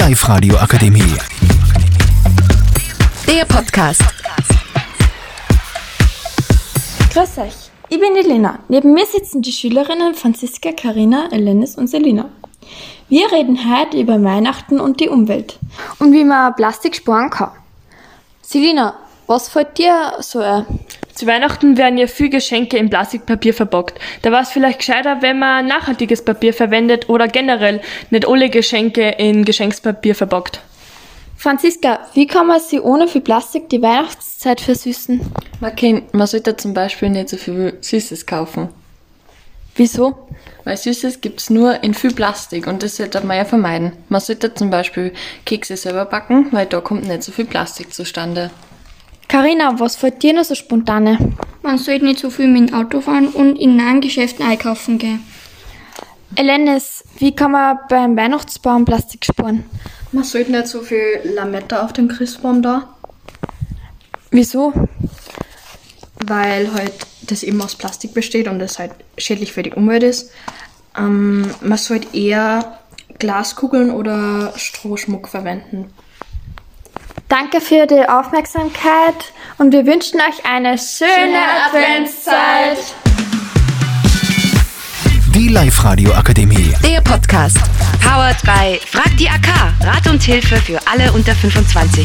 Live-Radio Akademie. Der Podcast. Grüß euch, ich bin die Lena. Neben mir sitzen die Schülerinnen Franziska, Karina, Elenis und Selina. Wir reden heute über Weihnachten und die Umwelt und wie man Plastik sparen kann. Selina, was fällt dir so ein? Zu Weihnachten werden ja viel Geschenke in Plastikpapier verpackt. Da war es vielleicht gescheiter, wenn man nachhaltiges Papier verwendet oder generell nicht alle Geschenke in Geschenkspapier verpackt. Franziska, wie kann man sie ohne viel Plastik die Weihnachtszeit versüßen? Man, kann, man sollte zum Beispiel nicht so viel Süßes kaufen. Wieso? Weil Süßes gibt's nur in viel Plastik und das sollte man ja vermeiden. Man sollte zum Beispiel Kekse selber backen, weil da kommt nicht so viel Plastik zustande. Karina, was fällt dir noch so spontane? Man sollte nicht so viel mit dem Auto fahren und in nahen Geschäften einkaufen gehen. Elenis, wie kann man beim Weihnachtsbaum Plastik sparen? Man sollte nicht so viel Lametta auf dem Christbaum da, Wieso? weil halt das eben aus Plastik besteht und das halt schädlich für die Umwelt ist. Ähm, man sollte eher Glaskugeln oder Strohschmuck verwenden. Danke für die Aufmerksamkeit und wir wünschen euch eine schöne Adventszeit. Die Live-Radio Akademie. Der Podcast. Powered by Frag die AK. Rat und Hilfe für alle unter 25.